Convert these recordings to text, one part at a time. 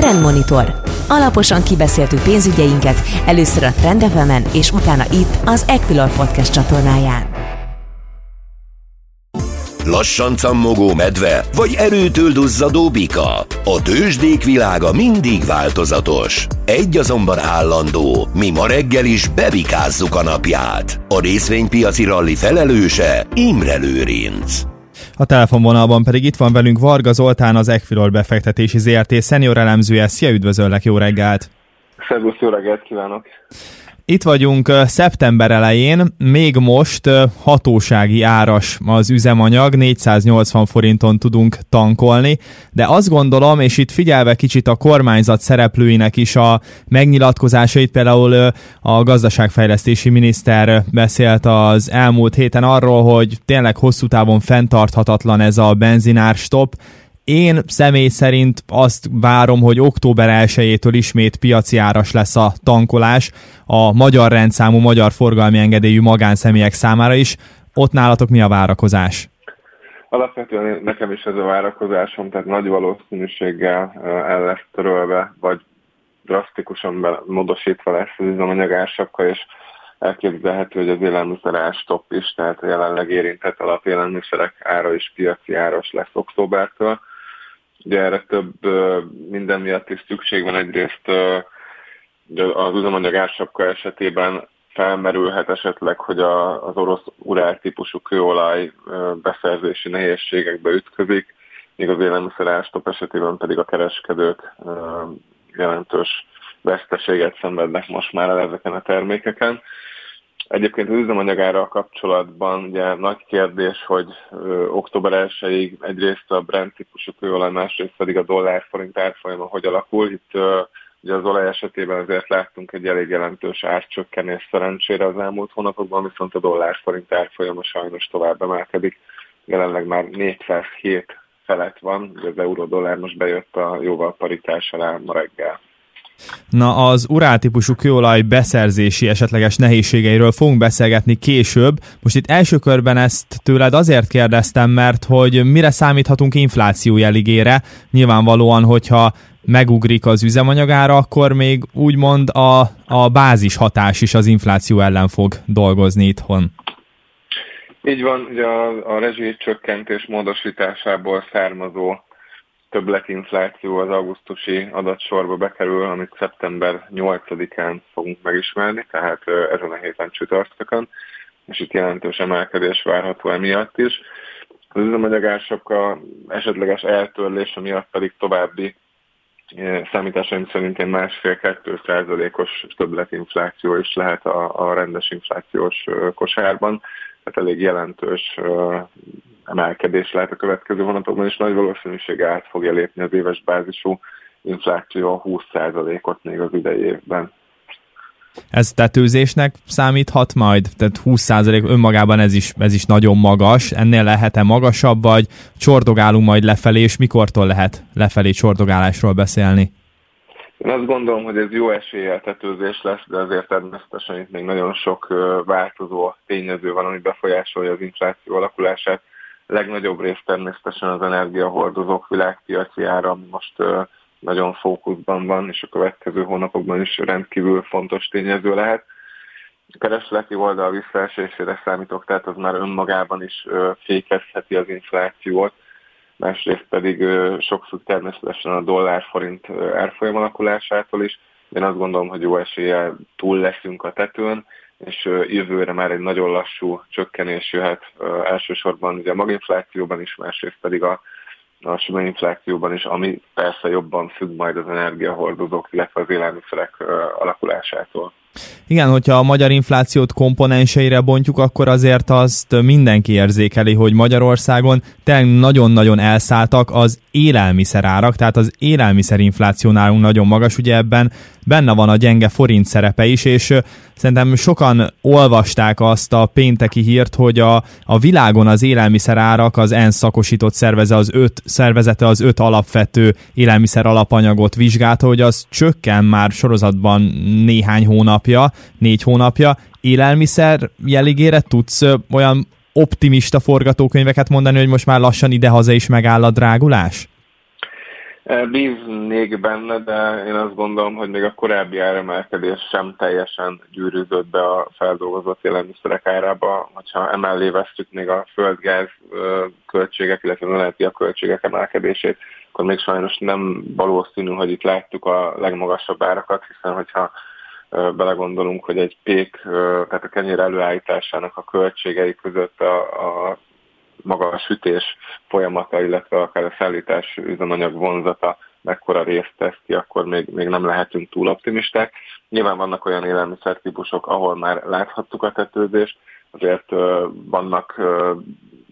Trendmonitor. Alaposan kibeszéltük pénzügyeinket, először a Trend és utána itt az Equilor Podcast csatornáján. Lassan cammogó medve, vagy erőtől duzzadó bika. A tőzsdék világa mindig változatos. Egy azonban állandó, mi ma reggel is bebikázzuk a napját. A részvénypiaci ralli felelőse Imre Lőrinc. A telefonvonalban pedig itt van velünk Varga Zoltán, az Equilor befektetési ZRT szenior elemzője. Szia, üdvözöllek, jó reggelt! Szervusz, jó reggelt kívánok! Itt vagyunk szeptember elején, még most hatósági áras az üzemanyag, 480 forinton tudunk tankolni, de azt gondolom, és itt figyelve kicsit a kormányzat szereplőinek is a megnyilatkozásait, például a gazdaságfejlesztési miniszter beszélt az elmúlt héten arról, hogy tényleg hosszú távon fenntarthatatlan ez a benzinár stop, én személy szerint azt várom, hogy október 1-től ismét piaci áras lesz a tankolás a magyar rendszámú, magyar forgalmi engedélyű magánszemélyek számára is. Ott nálatok mi a várakozás? Alapvetően nekem is ez a várakozásom, tehát nagy valószínűséggel el lesz törölve, vagy drasztikusan módosítva lesz az üzemanyag ársapka, és elképzelhető, hogy az élelmiszer ástop is, tehát a jelenleg érintett alapélelmiszerek ára is piaci áras lesz októbertől. Ugye erre több minden miatt is szükség van. Egyrészt az üzemanyag ársapka esetében felmerülhet esetleg, hogy a, az orosz urál típusú kőolaj beszerzési nehézségekbe ütközik, míg az élelmiszer ástop esetében pedig a kereskedők jelentős veszteséget szenvednek most már el ezeken a termékeken. Egyébként az üzemanyagára kapcsolatban ugye nagy kérdés, hogy ö, október 1-ig egyrészt a Brent típusú kőolaj, másrészt pedig a dollár-forint árfolyama hogy alakul. Itt ö, ugye az olaj esetében azért láttunk egy elég jelentős árcsökkenés szerencsére az elmúlt hónapokban, viszont a dollár-forint árfolyama sajnos tovább emelkedik. Jelenleg már 407 felett van, ugye az euró-dollár most bejött a jóval paritás alá ma reggel. Na, az uráltípusú kőolaj beszerzési esetleges nehézségeiről fogunk beszélgetni később. Most itt első körben ezt tőled azért kérdeztem, mert hogy mire számíthatunk infláció jeligére. Nyilvánvalóan, hogyha megugrik az üzemanyagára, akkor még úgymond a, a bázis hatás is az infláció ellen fog dolgozni itthon. Így van, ugye a, a rezsi csökkentés módosításából származó többletinfláció az augusztusi adatsorba bekerül, amit szeptember 8-án fogunk megismerni, tehát ezen a héten csütörtökön, és itt jelentős emelkedés várható emiatt is. Az üzemanyagások a esetleges eltörlése miatt pedig további számításaim szerint egy másfél-kettő százalékos többletinfláció is lehet a, a rendes inflációs kosárban, tehát elég jelentős emelkedés lehet a következő hónapokban, és nagy valószínűség át fogja lépni az éves bázisú infláció a 20%-ot még az idei évben. Ez tetőzésnek számíthat majd? Tehát 20% önmagában ez is, ez is nagyon magas. Ennél lehet-e magasabb, vagy csordogálunk majd lefelé, és mikortól lehet lefelé csordogálásról beszélni? Én azt gondolom, hogy ez jó eséllyel tetőzés lesz, de azért természetesen itt még nagyon sok változó tényező van, ami befolyásolja az infláció alakulását legnagyobb rész természetesen az energiahordozók világpiaci ára most nagyon fókuszban van, és a következő hónapokban is rendkívül fontos tényező lehet. A keresleti oldal visszaesésére számítok, tehát az már önmagában is fékezheti az inflációt, másrészt pedig sok függ természetesen a dollár-forint árfolyam alakulásától is. Én azt gondolom, hogy jó eséllyel túl leszünk a tetőn, és jövőre már egy nagyon lassú csökkenés jöhet elsősorban ugye a maginflációban is, másrészt pedig a, a sima inflációban is, ami persze jobban függ majd az energiahordozók, illetve az élelmiszerek alakulásától. Igen, hogyha a magyar inflációt komponenseire bontjuk, akkor azért azt mindenki érzékeli, hogy Magyarországon tényleg nagyon-nagyon elszálltak az élelmiszerárak, tehát az élelmiszerinfláció nálunk nagyon magas, ugye ebben benne van a gyenge forint szerepe is, és szerintem sokan olvasták azt a pénteki hírt, hogy a, a világon az élelmiszerárak az ENSZ szakosított szerveze az öt, szervezete az öt alapvető élelmiszer alapanyagot vizsgálta, hogy az csökken már sorozatban néhány hónapja, négy hónapja. Élelmiszer jeligére tudsz olyan optimista forgatókönyveket mondani, hogy most már lassan ide-haza is megáll a drágulás? Bíznék benne, de én azt gondolom, hogy még a korábbi áremelkedés sem teljesen gyűrűzött be a feldolgozott élelmiszerek árába. Ha emellé vesztük még a földgáz költségek, illetve a költségek emelkedését, akkor még sajnos nem valószínű, hogy itt láttuk a legmagasabb árakat, hiszen hogyha belegondolunk, hogy egy pék, tehát a kenyér előállításának a költségei között a, a maga a sütés folyamata, illetve akár a szállítás üzemanyag vonzata mekkora részt tesz ki, akkor még, még nem lehetünk túl optimisták. Nyilván vannak olyan élelmiszertípusok, ahol már láthattuk a tetőzést, azért vannak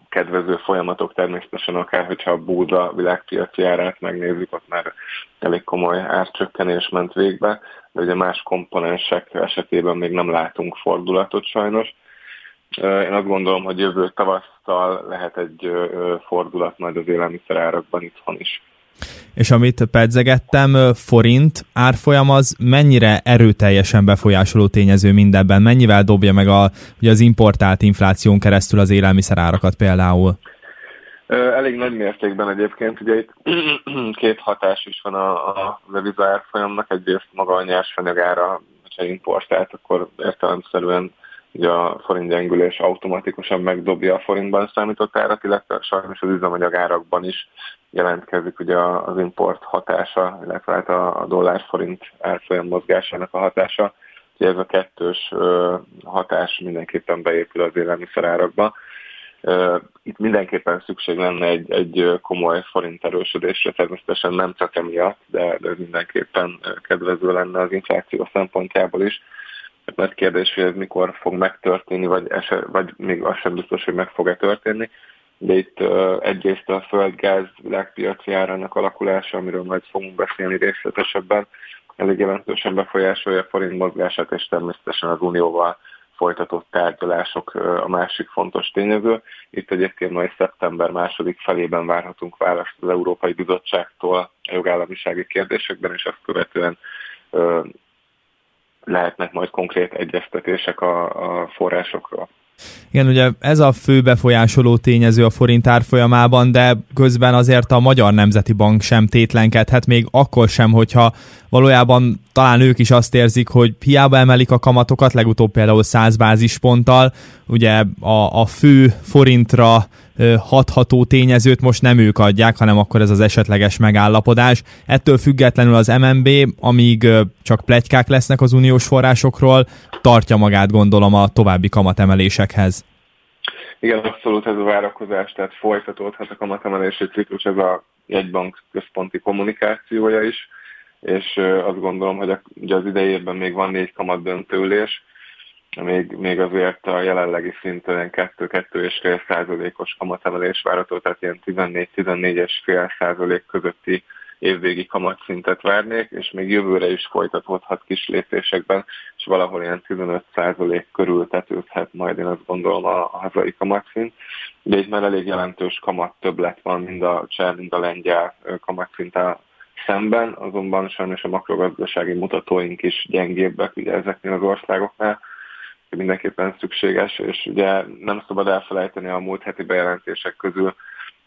kedvező folyamatok természetesen, akár hogyha a búza világpiaci árát megnézzük, ott már elég komoly árcsökkenés ment végbe, de ugye más komponensek esetében még nem látunk fordulatot sajnos. Én azt gondolom, hogy jövő tavasszal lehet egy fordulat majd az élelmiszerárakban itthon is. És amit pedzegettem, forint árfolyam az mennyire erőteljesen befolyásoló tényező mindebben? Mennyivel dobja meg a, ugye az importált infláción keresztül az élelmiszerárakat például? Elég nagy mértékben egyébként, ugye itt két hatás is van a, a deviza árfolyamnak, egyrészt maga a nyersanyagára, ha importált, akkor értelemszerűen ugye a forint gyengülés automatikusan megdobja a forintban számított árat, illetve sajnos az üzemanyag árakban is jelentkezik ugye az import hatása, illetve hát a dollár-forint árfolyam mozgásának a hatása. Ugye ez a kettős hatás mindenképpen beépül az élelmiszerárakba. Itt mindenképpen szükség lenne egy, egy komoly forint erősödésre, természetesen nem csak emiatt, de, de mindenképpen kedvező lenne az infláció szempontjából is nagy kérdés, hogy ez mikor fog megtörténni, vagy, eset, vagy még az sem biztos, hogy meg fog-e történni. De itt uh, egyrészt a földgáz világpiaci árának alakulása, amiről majd fogunk beszélni részletesebben, elég jelentősen befolyásolja a forint mozgását, és természetesen az unióval folytatott tárgyalások a másik fontos tényező. Itt egyébként majd szeptember második felében várhatunk választ az Európai Bizottságtól a jogállamisági kérdésekben, és azt követően lehetnek majd konkrét egyeztetések a, a forrásokról. Igen, ugye ez a fő befolyásoló tényező a forint árfolyamában, de közben azért a Magyar Nemzeti Bank sem tétlenkedhet, még akkor sem, hogyha valójában talán ők is azt érzik, hogy hiába emelik a kamatokat, legutóbb például 100 bázisponttal, ugye a, a fő forintra hatható tényezőt most nem ők adják, hanem akkor ez az esetleges megállapodás. Ettől függetlenül az MNB, amíg csak plegykák lesznek az uniós forrásokról, tartja magát gondolom a további kamatemelésekhez. Igen, abszolút ez a várakozás, tehát folytatódhat a kamatemelési ciklus, ez a jegybank központi kommunikációja is, és azt gondolom, hogy ugye az idejében még van négy kamat döntőlés, még, még azért a jelenlegi szinten 2-2,5 százalékos kamatemelés várható, tehát ilyen 14-14,5 százalék közötti évvégi kamatszintet várnék, és még jövőre is folytatódhat kis lépésekben, és valahol ilyen 15 százalék körül tetőzhet majd én azt gondolom a, a hazai kamatszint. Ugye itt már elég jelentős kamat többlet van, mind a cseh, mind a lengyel kamatszinttel szemben, azonban sajnos a makrogazdasági mutatóink is gyengébbek ugye ezeknél az országoknál, mindenképpen szükséges, és ugye nem szabad elfelejteni a múlt heti bejelentések közül,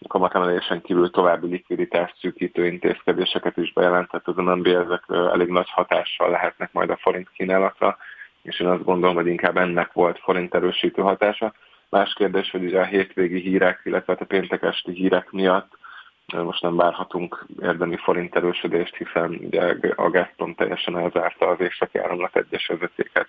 kamatemelésen kívül további likviditás szűkítő intézkedéseket is bejelentett az MNB, ezek elég nagy hatással lehetnek majd a forint kínálatra, és én azt gondolom, hogy inkább ennek volt forint erősítő hatása. Más kérdés, hogy ugye a hétvégi hírek, illetve a péntek esti hírek miatt most nem várhatunk érdemi forint erősödést, hiszen ugye a Gazprom teljesen elzárta az északi áramlat egyes vezetéket.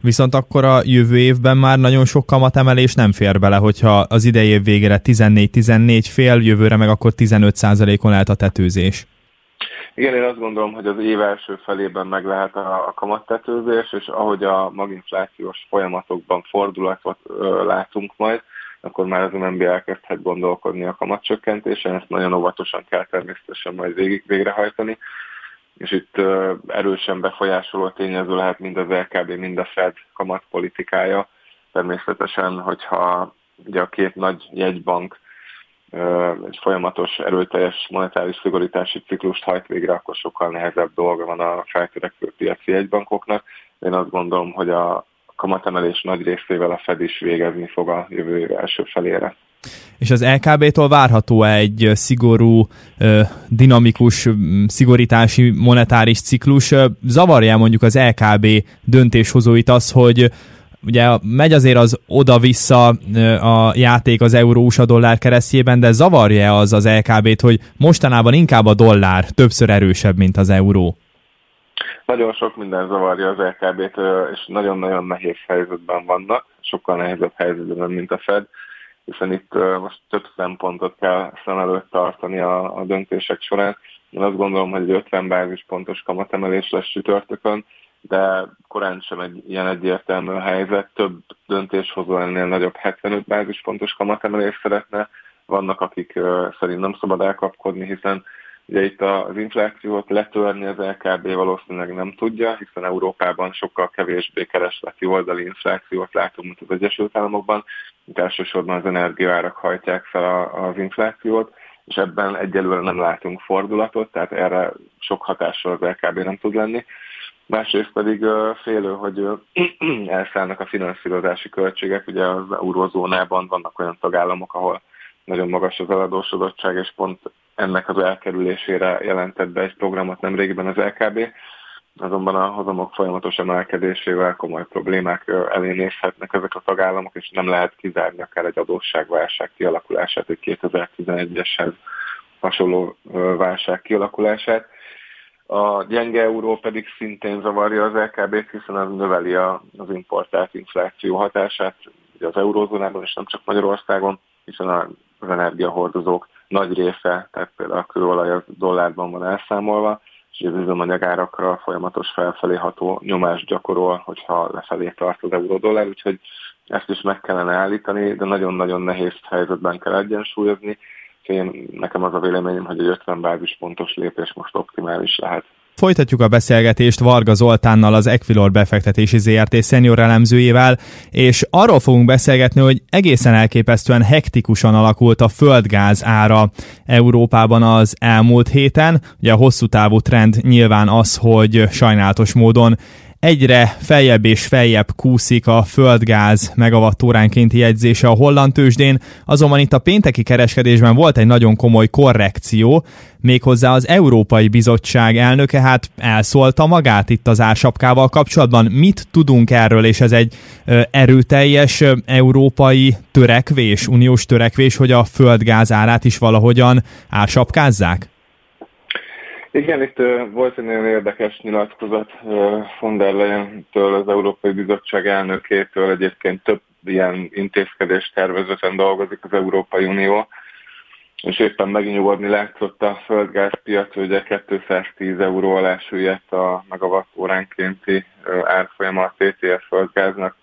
Viszont akkor a jövő évben már nagyon sok kamatemelés nem fér bele, hogyha az idei év végére 14-14 fél, jövőre meg akkor 15 on lehet a tetőzés. Igen, én azt gondolom, hogy az év első felében meg lehet a, a kamattetőzés, és ahogy a maginflációs folyamatokban fordulatot ö, látunk majd, akkor már az MNB elkezdhet gondolkodni a kamatcsökkentésen, ezt nagyon óvatosan kell természetesen majd végig végrehajtani, és itt erősen befolyásoló tényező lehet mind az LKB, mind a Fed kamatpolitikája. Természetesen, hogyha ugye a két nagy jegybank egy folyamatos, erőteljes monetáris szigorítási ciklust hajt végre, akkor sokkal nehezebb dolga van a feltörekvő piaci jegybankoknak. Én azt gondolom, hogy a kamatemelés nagy részével a Fed is végezni fog a jövő év első felére. És az LKB-tól várható egy szigorú, dinamikus, szigorítási monetáris ciklus? Zavarja mondjuk az LKB döntéshozóit az, hogy ugye megy azért az oda-vissza a játék az euró-USA dollár keresztjében, de zavarja az az LKB-t, hogy mostanában inkább a dollár többször erősebb, mint az euró? Nagyon sok minden zavarja az LKB-t, és nagyon-nagyon nehéz helyzetben vannak, sokkal nehezebb helyzetben, mint a Fed, hiszen itt most több szempontot kell szem előtt tartani a, a döntések során. Én azt gondolom, hogy egy 50 bázispontos kamatemelés lesz csütörtökön, de korán sem egy ilyen egyértelmű helyzet. Több döntéshozó ennél nagyobb 75 bázispontos kamatemelést szeretne. Vannak, akik szerint nem szabad elkapkodni, hiszen ugye itt az inflációt letörni az LKB valószínűleg nem tudja, hiszen Európában sokkal kevésbé keresleti oldali inflációt látunk, mint az Egyesült Államokban. Itt elsősorban az energiaárak hajtják fel az inflációt, és ebben egyelőre nem látunk fordulatot, tehát erre sok hatással az LKB nem tud lenni másrészt pedig félő, hogy elszállnak a finanszírozási költségek. Ugye az eurozónában vannak olyan tagállamok, ahol nagyon magas az eladósodottság, és pont ennek az elkerülésére jelentett be egy programot nemrégiben az LKB. Azonban a hozamok folyamatos emelkedésével komoly problémák elé nézhetnek ezek a tagállamok, és nem lehet kizárni akár egy adósságválság kialakulását, egy 2011-eshez hasonló válság kialakulását. A gyenge euró pedig szintén zavarja az LKB-t, hiszen az növeli az importált infláció hatását az eurózónában, és nem csak Magyarországon, hiszen az energiahordozók nagy része, tehát például a kőolaj a dollárban van elszámolva, és az üzemanyagárakra folyamatos felfelé ható nyomást gyakorol, hogyha lefelé tart az euró-dollár, úgyhogy ezt is meg kellene állítani, de nagyon-nagyon nehéz helyzetben kell egyensúlyozni, én, nekem az a véleményem, hogy egy 50 bázispontos lépés most optimális lehet. Folytatjuk a beszélgetést Varga Zoltánnal, az Equilor befektetési ZRT szenior elemzőjével, és arról fogunk beszélgetni, hogy egészen elképesztően hektikusan alakult a földgáz ára Európában az elmúlt héten. Ugye a hosszú távú trend nyilván az, hogy sajnálatos módon egyre feljebb és feljebb kúszik a földgáz megawattóránkénti jegyzése a holland tőzsdén, azonban itt a pénteki kereskedésben volt egy nagyon komoly korrekció, méghozzá az Európai Bizottság elnöke hát elszólta magát itt az ársapkával kapcsolatban. Mit tudunk erről, és ez egy erőteljes európai törekvés, uniós törekvés, hogy a földgáz árát is valahogyan ársapkázzák? Igen, itt volt egy nagyon érdekes nyilatkozat von der Leyen-től, az Európai Bizottság elnökétől, egyébként több ilyen intézkedés tervezeten dolgozik az Európai Unió, és éppen megnyugodni látszott a földgázpiac, ugye 210 euró alá süllyedt a megawatt óránkénti árfolyama a TTF földgáznak,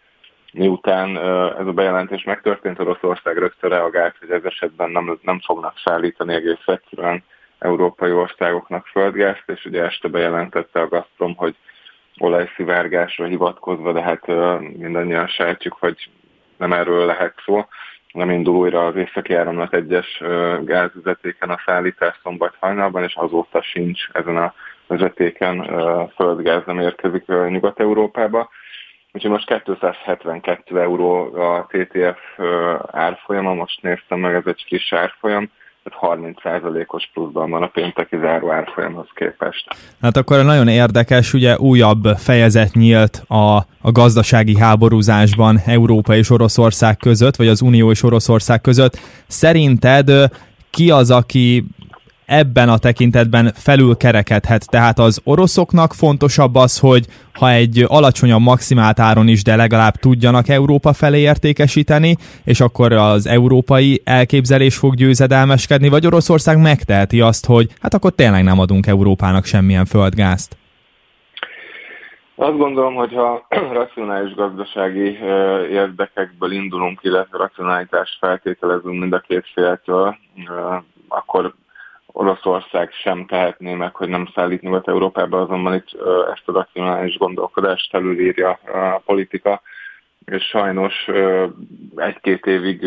miután ez a bejelentés megtörtént, Oroszország rögtön reagált, hogy ez esetben nem, nem fognak szállítani egész egyszerűen európai országoknak földgázt, és ugye este bejelentette a Gazprom, hogy olajszivárgásra hivatkozva, de hát mindannyian sejtjük, hogy nem erről lehet szó. Nem indul újra az északi áramlat egyes gázvezetéken a szállítás szombat hajnalban, és azóta sincs ezen a vezetéken földgáz nem érkezik Nyugat-Európába. Úgyhogy most 272 euró a TTF árfolyama, most néztem meg, ez egy friss árfolyam, 30%-os pluszban van a pénteki záró árfolyamhoz képest. Hát akkor nagyon érdekes, ugye újabb fejezet nyílt a, a gazdasági háborúzásban Európa és Oroszország között, vagy az Unió és Oroszország között. Szerinted ki az, aki ebben a tekintetben felülkerekedhet. Tehát az oroszoknak fontosabb az, hogy ha egy alacsonyabb maximált áron is, de legalább tudjanak Európa felé értékesíteni, és akkor az európai elképzelés fog győzedelmeskedni, vagy Oroszország megteheti azt, hogy hát akkor tényleg nem adunk Európának semmilyen földgázt. Azt gondolom, hogy ha racionális gazdasági érdekekből indulunk, illetve racionalitást feltételezünk mind a két féltől, akkor Oroszország sem tehetné meg, hogy nem szállít Nyugat-Európába, azonban itt ezt a racionális gondolkodást felülírja a politika, és sajnos egy-két évig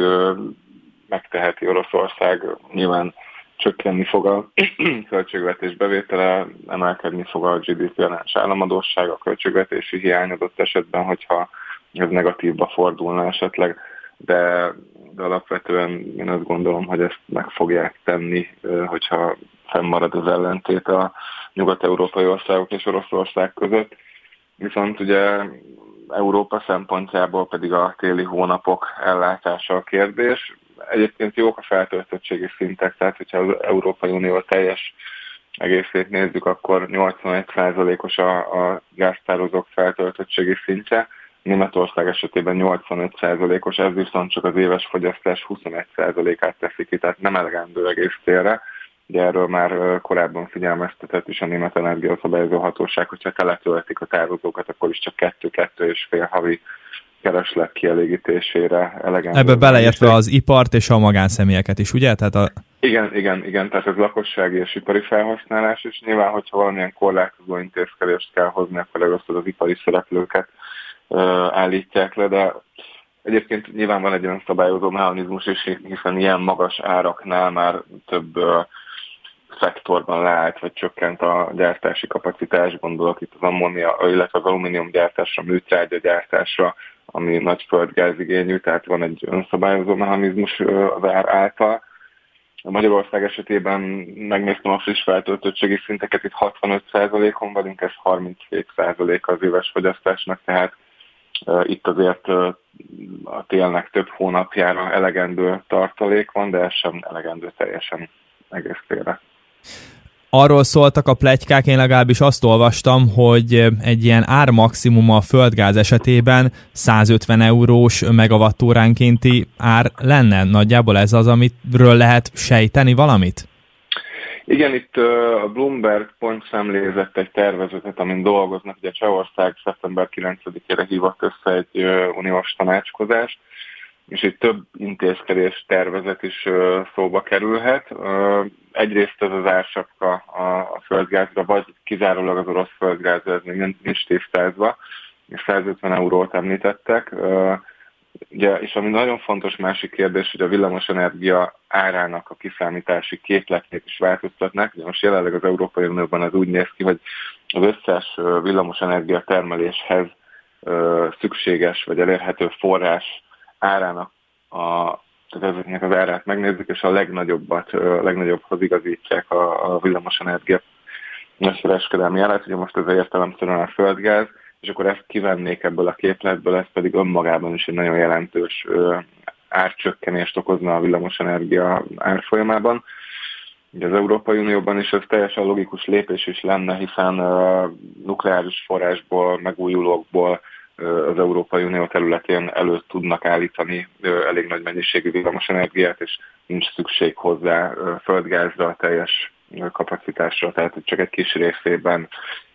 megteheti Oroszország, nyilván csökkenni fog a költségvetés bevétele, emelkedni fog a GDP arányos államadóság, a költségvetési hiány adott esetben, hogyha ez negatívba fordulna esetleg de, de alapvetően én azt gondolom, hogy ezt meg fogják tenni, hogyha fennmarad az ellentét a nyugat-európai országok és Oroszország között. Viszont ugye Európa szempontjából pedig a téli hónapok ellátása a kérdés. Egyébként jók a feltöltöttségi szintek, tehát hogyha az Európai Unió teljes egészét nézzük, akkor 81%-os a, a gáztározók feltöltöttségi szintje, Németország esetében 85%-os, ez viszont csak az éves fogyasztás 21%-át teszi ki, tehát nem elegendő egész térre. Ugye erről már korábban figyelmeztetett is a Német Energiaszabályozó Hatóság, hogyha teletöltik a tározókat, akkor is csak 2-2 és fél havi kereslet kielégítésére elegendő. Ebbe beleértve az ipart és a magánszemélyeket is, ugye? Tehát a... Igen, igen, igen, tehát ez lakossági és ipari felhasználás, és nyilván, hogyha valamilyen korlátozó intézkedést kell hozni, akkor először az ipari szereplőket állítják le, de egyébként nyilván van egy olyan szabályozó mechanizmus is, hiszen ilyen magas áraknál már több szektorban leállt, vagy csökkent a gyártási kapacitás, gondolok itt az ammónia, illetve az alumínium gyártásra, műtrágya gyártásra, ami nagy földgázigényű, tehát van egy önszabályozó mechanizmus az ár által. Magyarország esetében megnéztem a friss feltöltöttségi szinteket, itt 65%-on vagyunk, ez 37% az éves fogyasztásnak, tehát itt azért a télnek több hónapjára elegendő tartalék van, de ez sem elegendő teljesen egész télre arról szóltak a plegykák, én legalábbis azt olvastam, hogy egy ilyen ármaximum a földgáz esetében 150 eurós megawattóránkénti ár lenne. Nagyjából ez az, amiről lehet sejteni valamit? Igen, itt a Bloomberg pont szemlézett egy tervezetet, amin dolgoznak. Ugye Csehország szeptember 9-ére hívott össze egy uniós tanácskozást, és itt több intézkedés tervezet is szóba kerülhet. Egyrészt ez az ársapka a földgázra, vagy kizárólag az orosz földgázra, ez még nincs tisztázva, és 150 eurót említettek. Ugye, és ami nagyon fontos másik kérdés, hogy a villamosenergia árának a kiszámítási képletét is változtatnak. Ugye most jelenleg az Európai Unióban ez úgy néz ki, hogy az összes villamosenergia termeléshez szükséges vagy elérhető forrás árának a tehát ezeknek az árát megnézzük, és a legnagyobbat, a legnagyobbhoz igazítják a, a villamosenergia kereskedelmi árát, ugye most ez értelemszerűen a földgáz, és akkor ezt kivennék ebből a képletből, ez pedig önmagában is egy nagyon jelentős árcsökkenést okozna a villamosenergia árfolyamában. Ugye az Európai Unióban is ez teljesen logikus lépés is lenne, hiszen nukleáris forrásból, megújulókból az Európai Unió területén elő tudnak állítani elég nagy mennyiségű villamosenergiát, és nincs szükség hozzá földgázra, teljes kapacitásra, tehát csak egy kis részében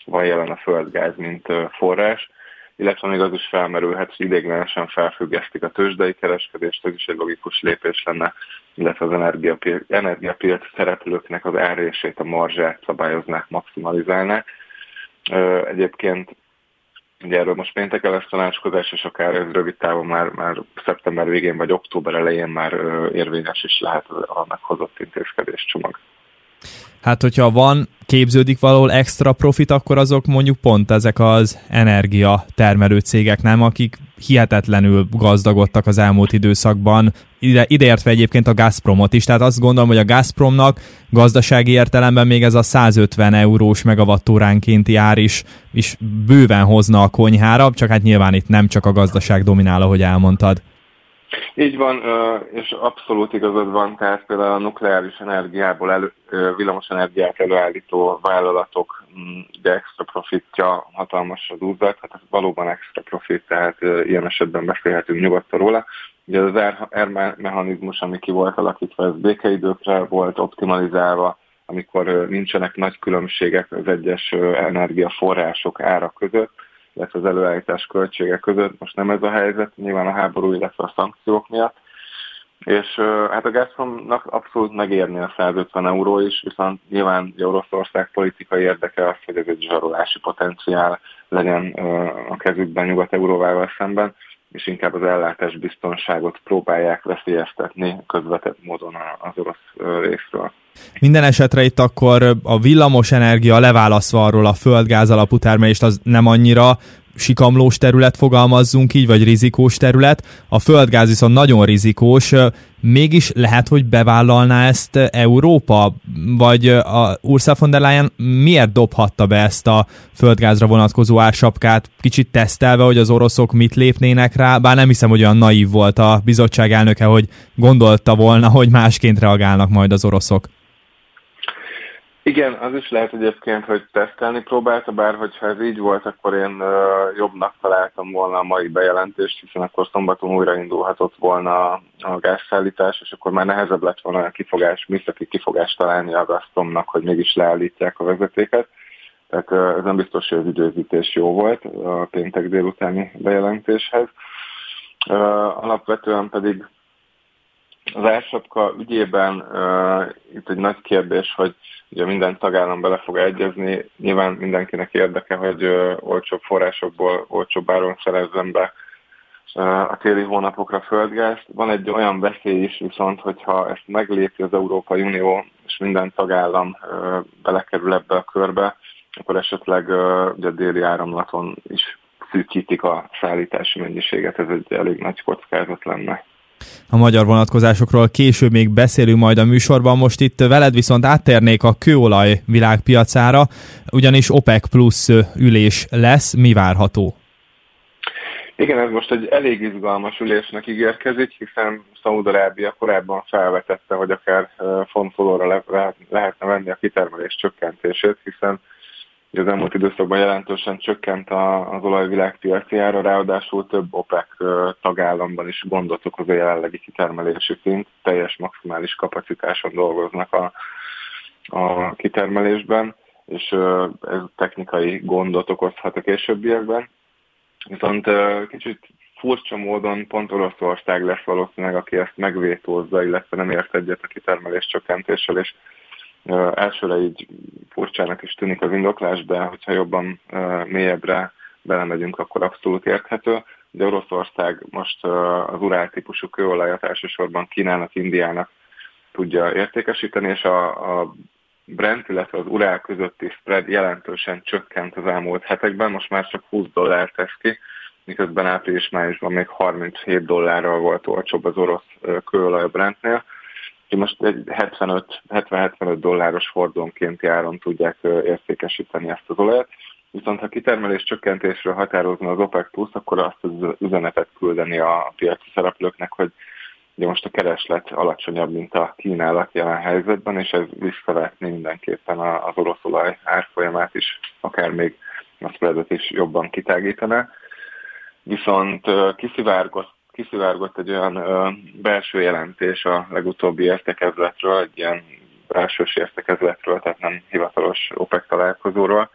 van jelen a földgáz, mint forrás, illetve még az is felmerülhet, hogy idéglenesen felfüggesztik a tőzsdei kereskedést, ez is egy logikus lépés lenne, illetve az energiapiac, energiapiac szereplőknek az árését, a marzsát szabályoznák, maximalizálnák. Egyébként Ugye erről most péntek lesz tanácskozás, és akár ez rövid távon már, már szeptember végén vagy október elején már érvényes is lehet a meghozott intézkedés csomag. Hát, hogyha van, képződik valahol extra profit, akkor azok mondjuk pont ezek az energia termelő cégek, nem? Akik hihetetlenül gazdagodtak az elmúlt időszakban, ide, ideértve egyébként a Gazpromot is, tehát azt gondolom, hogy a Gazpromnak gazdasági értelemben még ez a 150 eurós megawattóránkénti ár is, is bőven hozna a konyhára, csak hát nyilván itt nem csak a gazdaság dominál, ahogy elmondtad. Így van, és abszolút igazad van, tehát például a nukleáris energiából elő, villamos energiát előállító vállalatok mm, de extra profitja hatalmas az úzat, hát ez valóban extra profit, tehát ilyen esetben beszélhetünk nyugodtan róla. Ugye az ármechanizmus, ami ki volt alakítva, ez békeidőkre volt optimalizálva, amikor nincsenek nagy különbségek az egyes energiaforrások ára között, illetve az előállítás költsége között. Most nem ez a helyzet, nyilván a háború, illetve a szankciók miatt. És hát a Gazpromnak abszolút megérni a 150 euró is, viszont nyilván Oroszország politikai érdeke az, hogy ez egy zsarolási potenciál legyen a kezükben Nyugat-Euróvával szemben és inkább az ellátás biztonságot próbálják veszélyeztetni közvetett módon az orosz részről. Minden esetre itt akkor a villamos energia leválasztva arról a földgáz alapú termelést az nem annyira sikamlós terület, fogalmazzunk így, vagy rizikós terület. A földgáz viszont nagyon rizikós. Mégis lehet, hogy bevállalná ezt Európa? Vagy a Ursula von der Leyen miért dobhatta be ezt a földgázra vonatkozó ársapkát, kicsit tesztelve, hogy az oroszok mit lépnének rá? Bár nem hiszem, hogy olyan naív volt a bizottság elnöke, hogy gondolta volna, hogy másként reagálnak majd az oroszok. Igen, az is lehet egyébként, hogy tesztelni próbálta, bár hogyha ez így volt, akkor én jobbnak találtam volna a mai bejelentést, hiszen akkor szombaton újraindulhatott volna a, gázszállítás, és akkor már nehezebb lett volna a kifogás, műszaki kifogást találni a Gazpromnak, hogy mégis leállítják a vezetéket. Tehát ez nem biztos, hogy az időzítés jó volt a péntek délutáni bejelentéshez. Alapvetően pedig az ársapka ügyében uh, itt egy nagy kérdés, hogy ugye minden tagállam bele fog egyezni, nyilván mindenkinek érdeke, hogy uh, olcsóbb forrásokból olcsóbb áron szerezzen be uh, a téli hónapokra földgázt. Van egy olyan veszély is viszont, hogyha ezt meglépi az Európai Unió, és minden tagállam uh, belekerül ebbe a körbe, akkor esetleg uh, ugye a déli áramlaton is szűkítik a szállítási mennyiséget, ez egy elég nagy kockázat lenne a magyar vonatkozásokról később még beszélünk majd a műsorban. Most itt veled viszont áttérnék a kőolaj világpiacára, ugyanis OPEC plusz ülés lesz. Mi várható? Igen, ez most egy elég izgalmas ülésnek ígérkezik, hiszen Szaúd-Arábia korábban felvetette, hogy akár fontolóra le, le, lehetne venni a kitermelés csökkentését, hiszen az elmúlt időszakban jelentősen csökkent az olaj ára, ráadásul több OPEC tagállamban is gondot okoz a jelenlegi kitermelési szint, teljes maximális kapacitáson dolgoznak a, a kitermelésben, és ez technikai gondot okozhat a későbbiekben. Viszont kicsit furcsa módon pont Oroszország lesz valószínűleg, aki ezt megvétózza, illetve nem ért egyet a kitermelés csökkentéssel, és Elsőre így furcsának is tűnik az indoklás, de hogyha jobban mélyebbre belemegyünk, akkor abszolút érthető. De Oroszország most az urál típusú kőolajat elsősorban Kínának, Indiának tudja értékesíteni, és a, a Brent, illetve az urál közötti spread jelentősen csökkent az elmúlt hetekben, most már csak 20 dollár tesz ki, miközben április-májusban még 37 dollárral volt olcsóbb az orosz kőolaj a Brentnél most egy 75-75 dolláros hordónkénti áron tudják értékesíteni ezt az olajat. Viszont ha kitermelés csökkentésről határozna az OPEC Plus, akkor azt az üzenetet küldeni a piaci szereplőknek, hogy ugye most a kereslet alacsonyabb, mint a kínálat jelen helyzetben, és ez visszavetni mindenképpen az orosz olaj árfolyamát is, akár még a spreadet is jobban kitágítaná. Viszont kiszivárgott kiszivárgott egy olyan ö, belső jelentés a legutóbbi értekezletről, egy ilyen belsős értekezletről, tehát nem hivatalos OPEC találkozóról,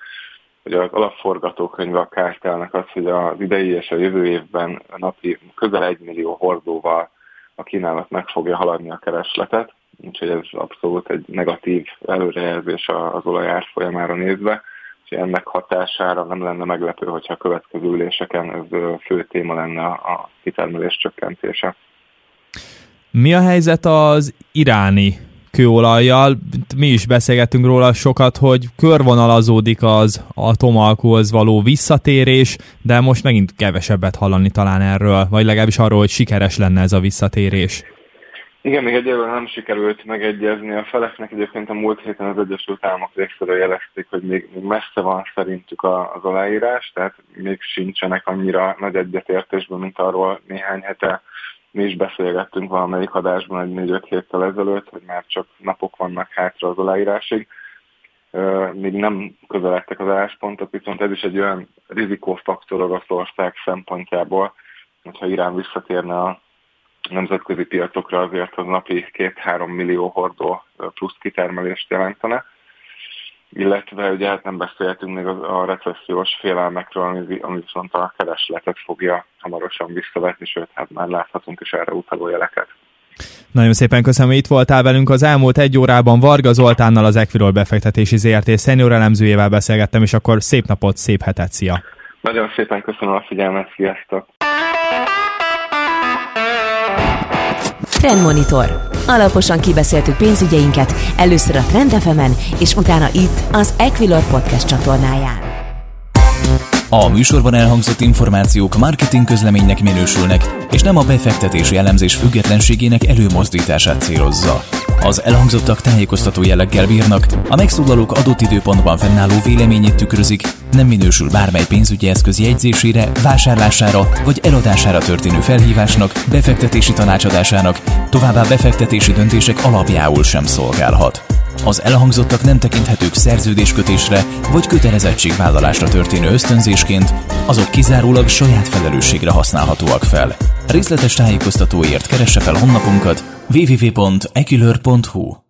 hogy az alapforgatókönyve a kártelnek az, hogy az idei és a jövő évben a napi közel egy millió hordóval a kínálat meg fogja haladni a keresletet, úgyhogy ez abszolút egy negatív előrejelzés az olaj árfolyamára nézve és ennek hatására nem lenne meglepő, hogyha a következő üléseken ez fő téma lenne a kitermelés csökkentése. Mi a helyzet az iráni kőolajjal? Mi is beszélgettünk róla sokat, hogy körvonalazódik az atomalkóhoz való visszatérés, de most megint kevesebbet hallani talán erről, vagy legalábbis arról, hogy sikeres lenne ez a visszatérés. Igen, még egyelőre nem sikerült megegyezni. A feleknek egyébként a múlt héten az Egyesült Államok részéről jelezték, hogy még, még messze van szerintük az aláírás, tehát még sincsenek annyira nagy egyetértésben, mint arról néhány hete mi is beszélgettünk valamelyik adásban egy 4-5 héttel ezelőtt, hogy már csak napok vannak hátra az aláírásig. Még nem közeledtek az álláspontok, viszont ez is egy olyan rizikófaktor Oroszország szempontjából, hogyha Irán visszatérne a nemzetközi piacokra azért az napi 2-3 millió hordó plusz kitermelést jelentene. Illetve ugye hát nem beszéltünk még a, recessziós félelmekről, ami, ami viszont a keresletet fogja hamarosan visszavetni, sőt, hát már láthatunk is erre utaló jeleket. Nagyon szépen köszönöm, hogy itt voltál velünk az elmúlt egy órában. Varga Zoltánnal az Equirol befektetési ZRT szenior elemzőjével beszélgettem, és akkor szép napot, szép hetet, szia! Nagyon szépen köszönöm a figyelmet, sziasztok! Trendmonitor. Alaposan kibeszéltük pénzügyeinket, először a Trend és utána itt, az Equilor Podcast csatornáján. A műsorban elhangzott információk marketing közleménynek minősülnek, és nem a befektetési elemzés függetlenségének előmozdítását célozza. Az elhangzottak tájékoztató jelleggel bírnak, a megszólalók adott időpontban fennálló véleményét tükrözik, nem minősül bármely pénzügyi eszköz jegyzésére, vásárlására vagy eladására történő felhívásnak, befektetési tanácsadásának, továbbá befektetési döntések alapjául sem szolgálhat. Az elhangzottak nem tekinthetők szerződéskötésre vagy kötelezettségvállalásra történő ösztönzésként, azok kizárólag saját felelősségre használhatóak fel. Részletes tájékoztatóért keresse fel honlapunkat www.ekilör.hu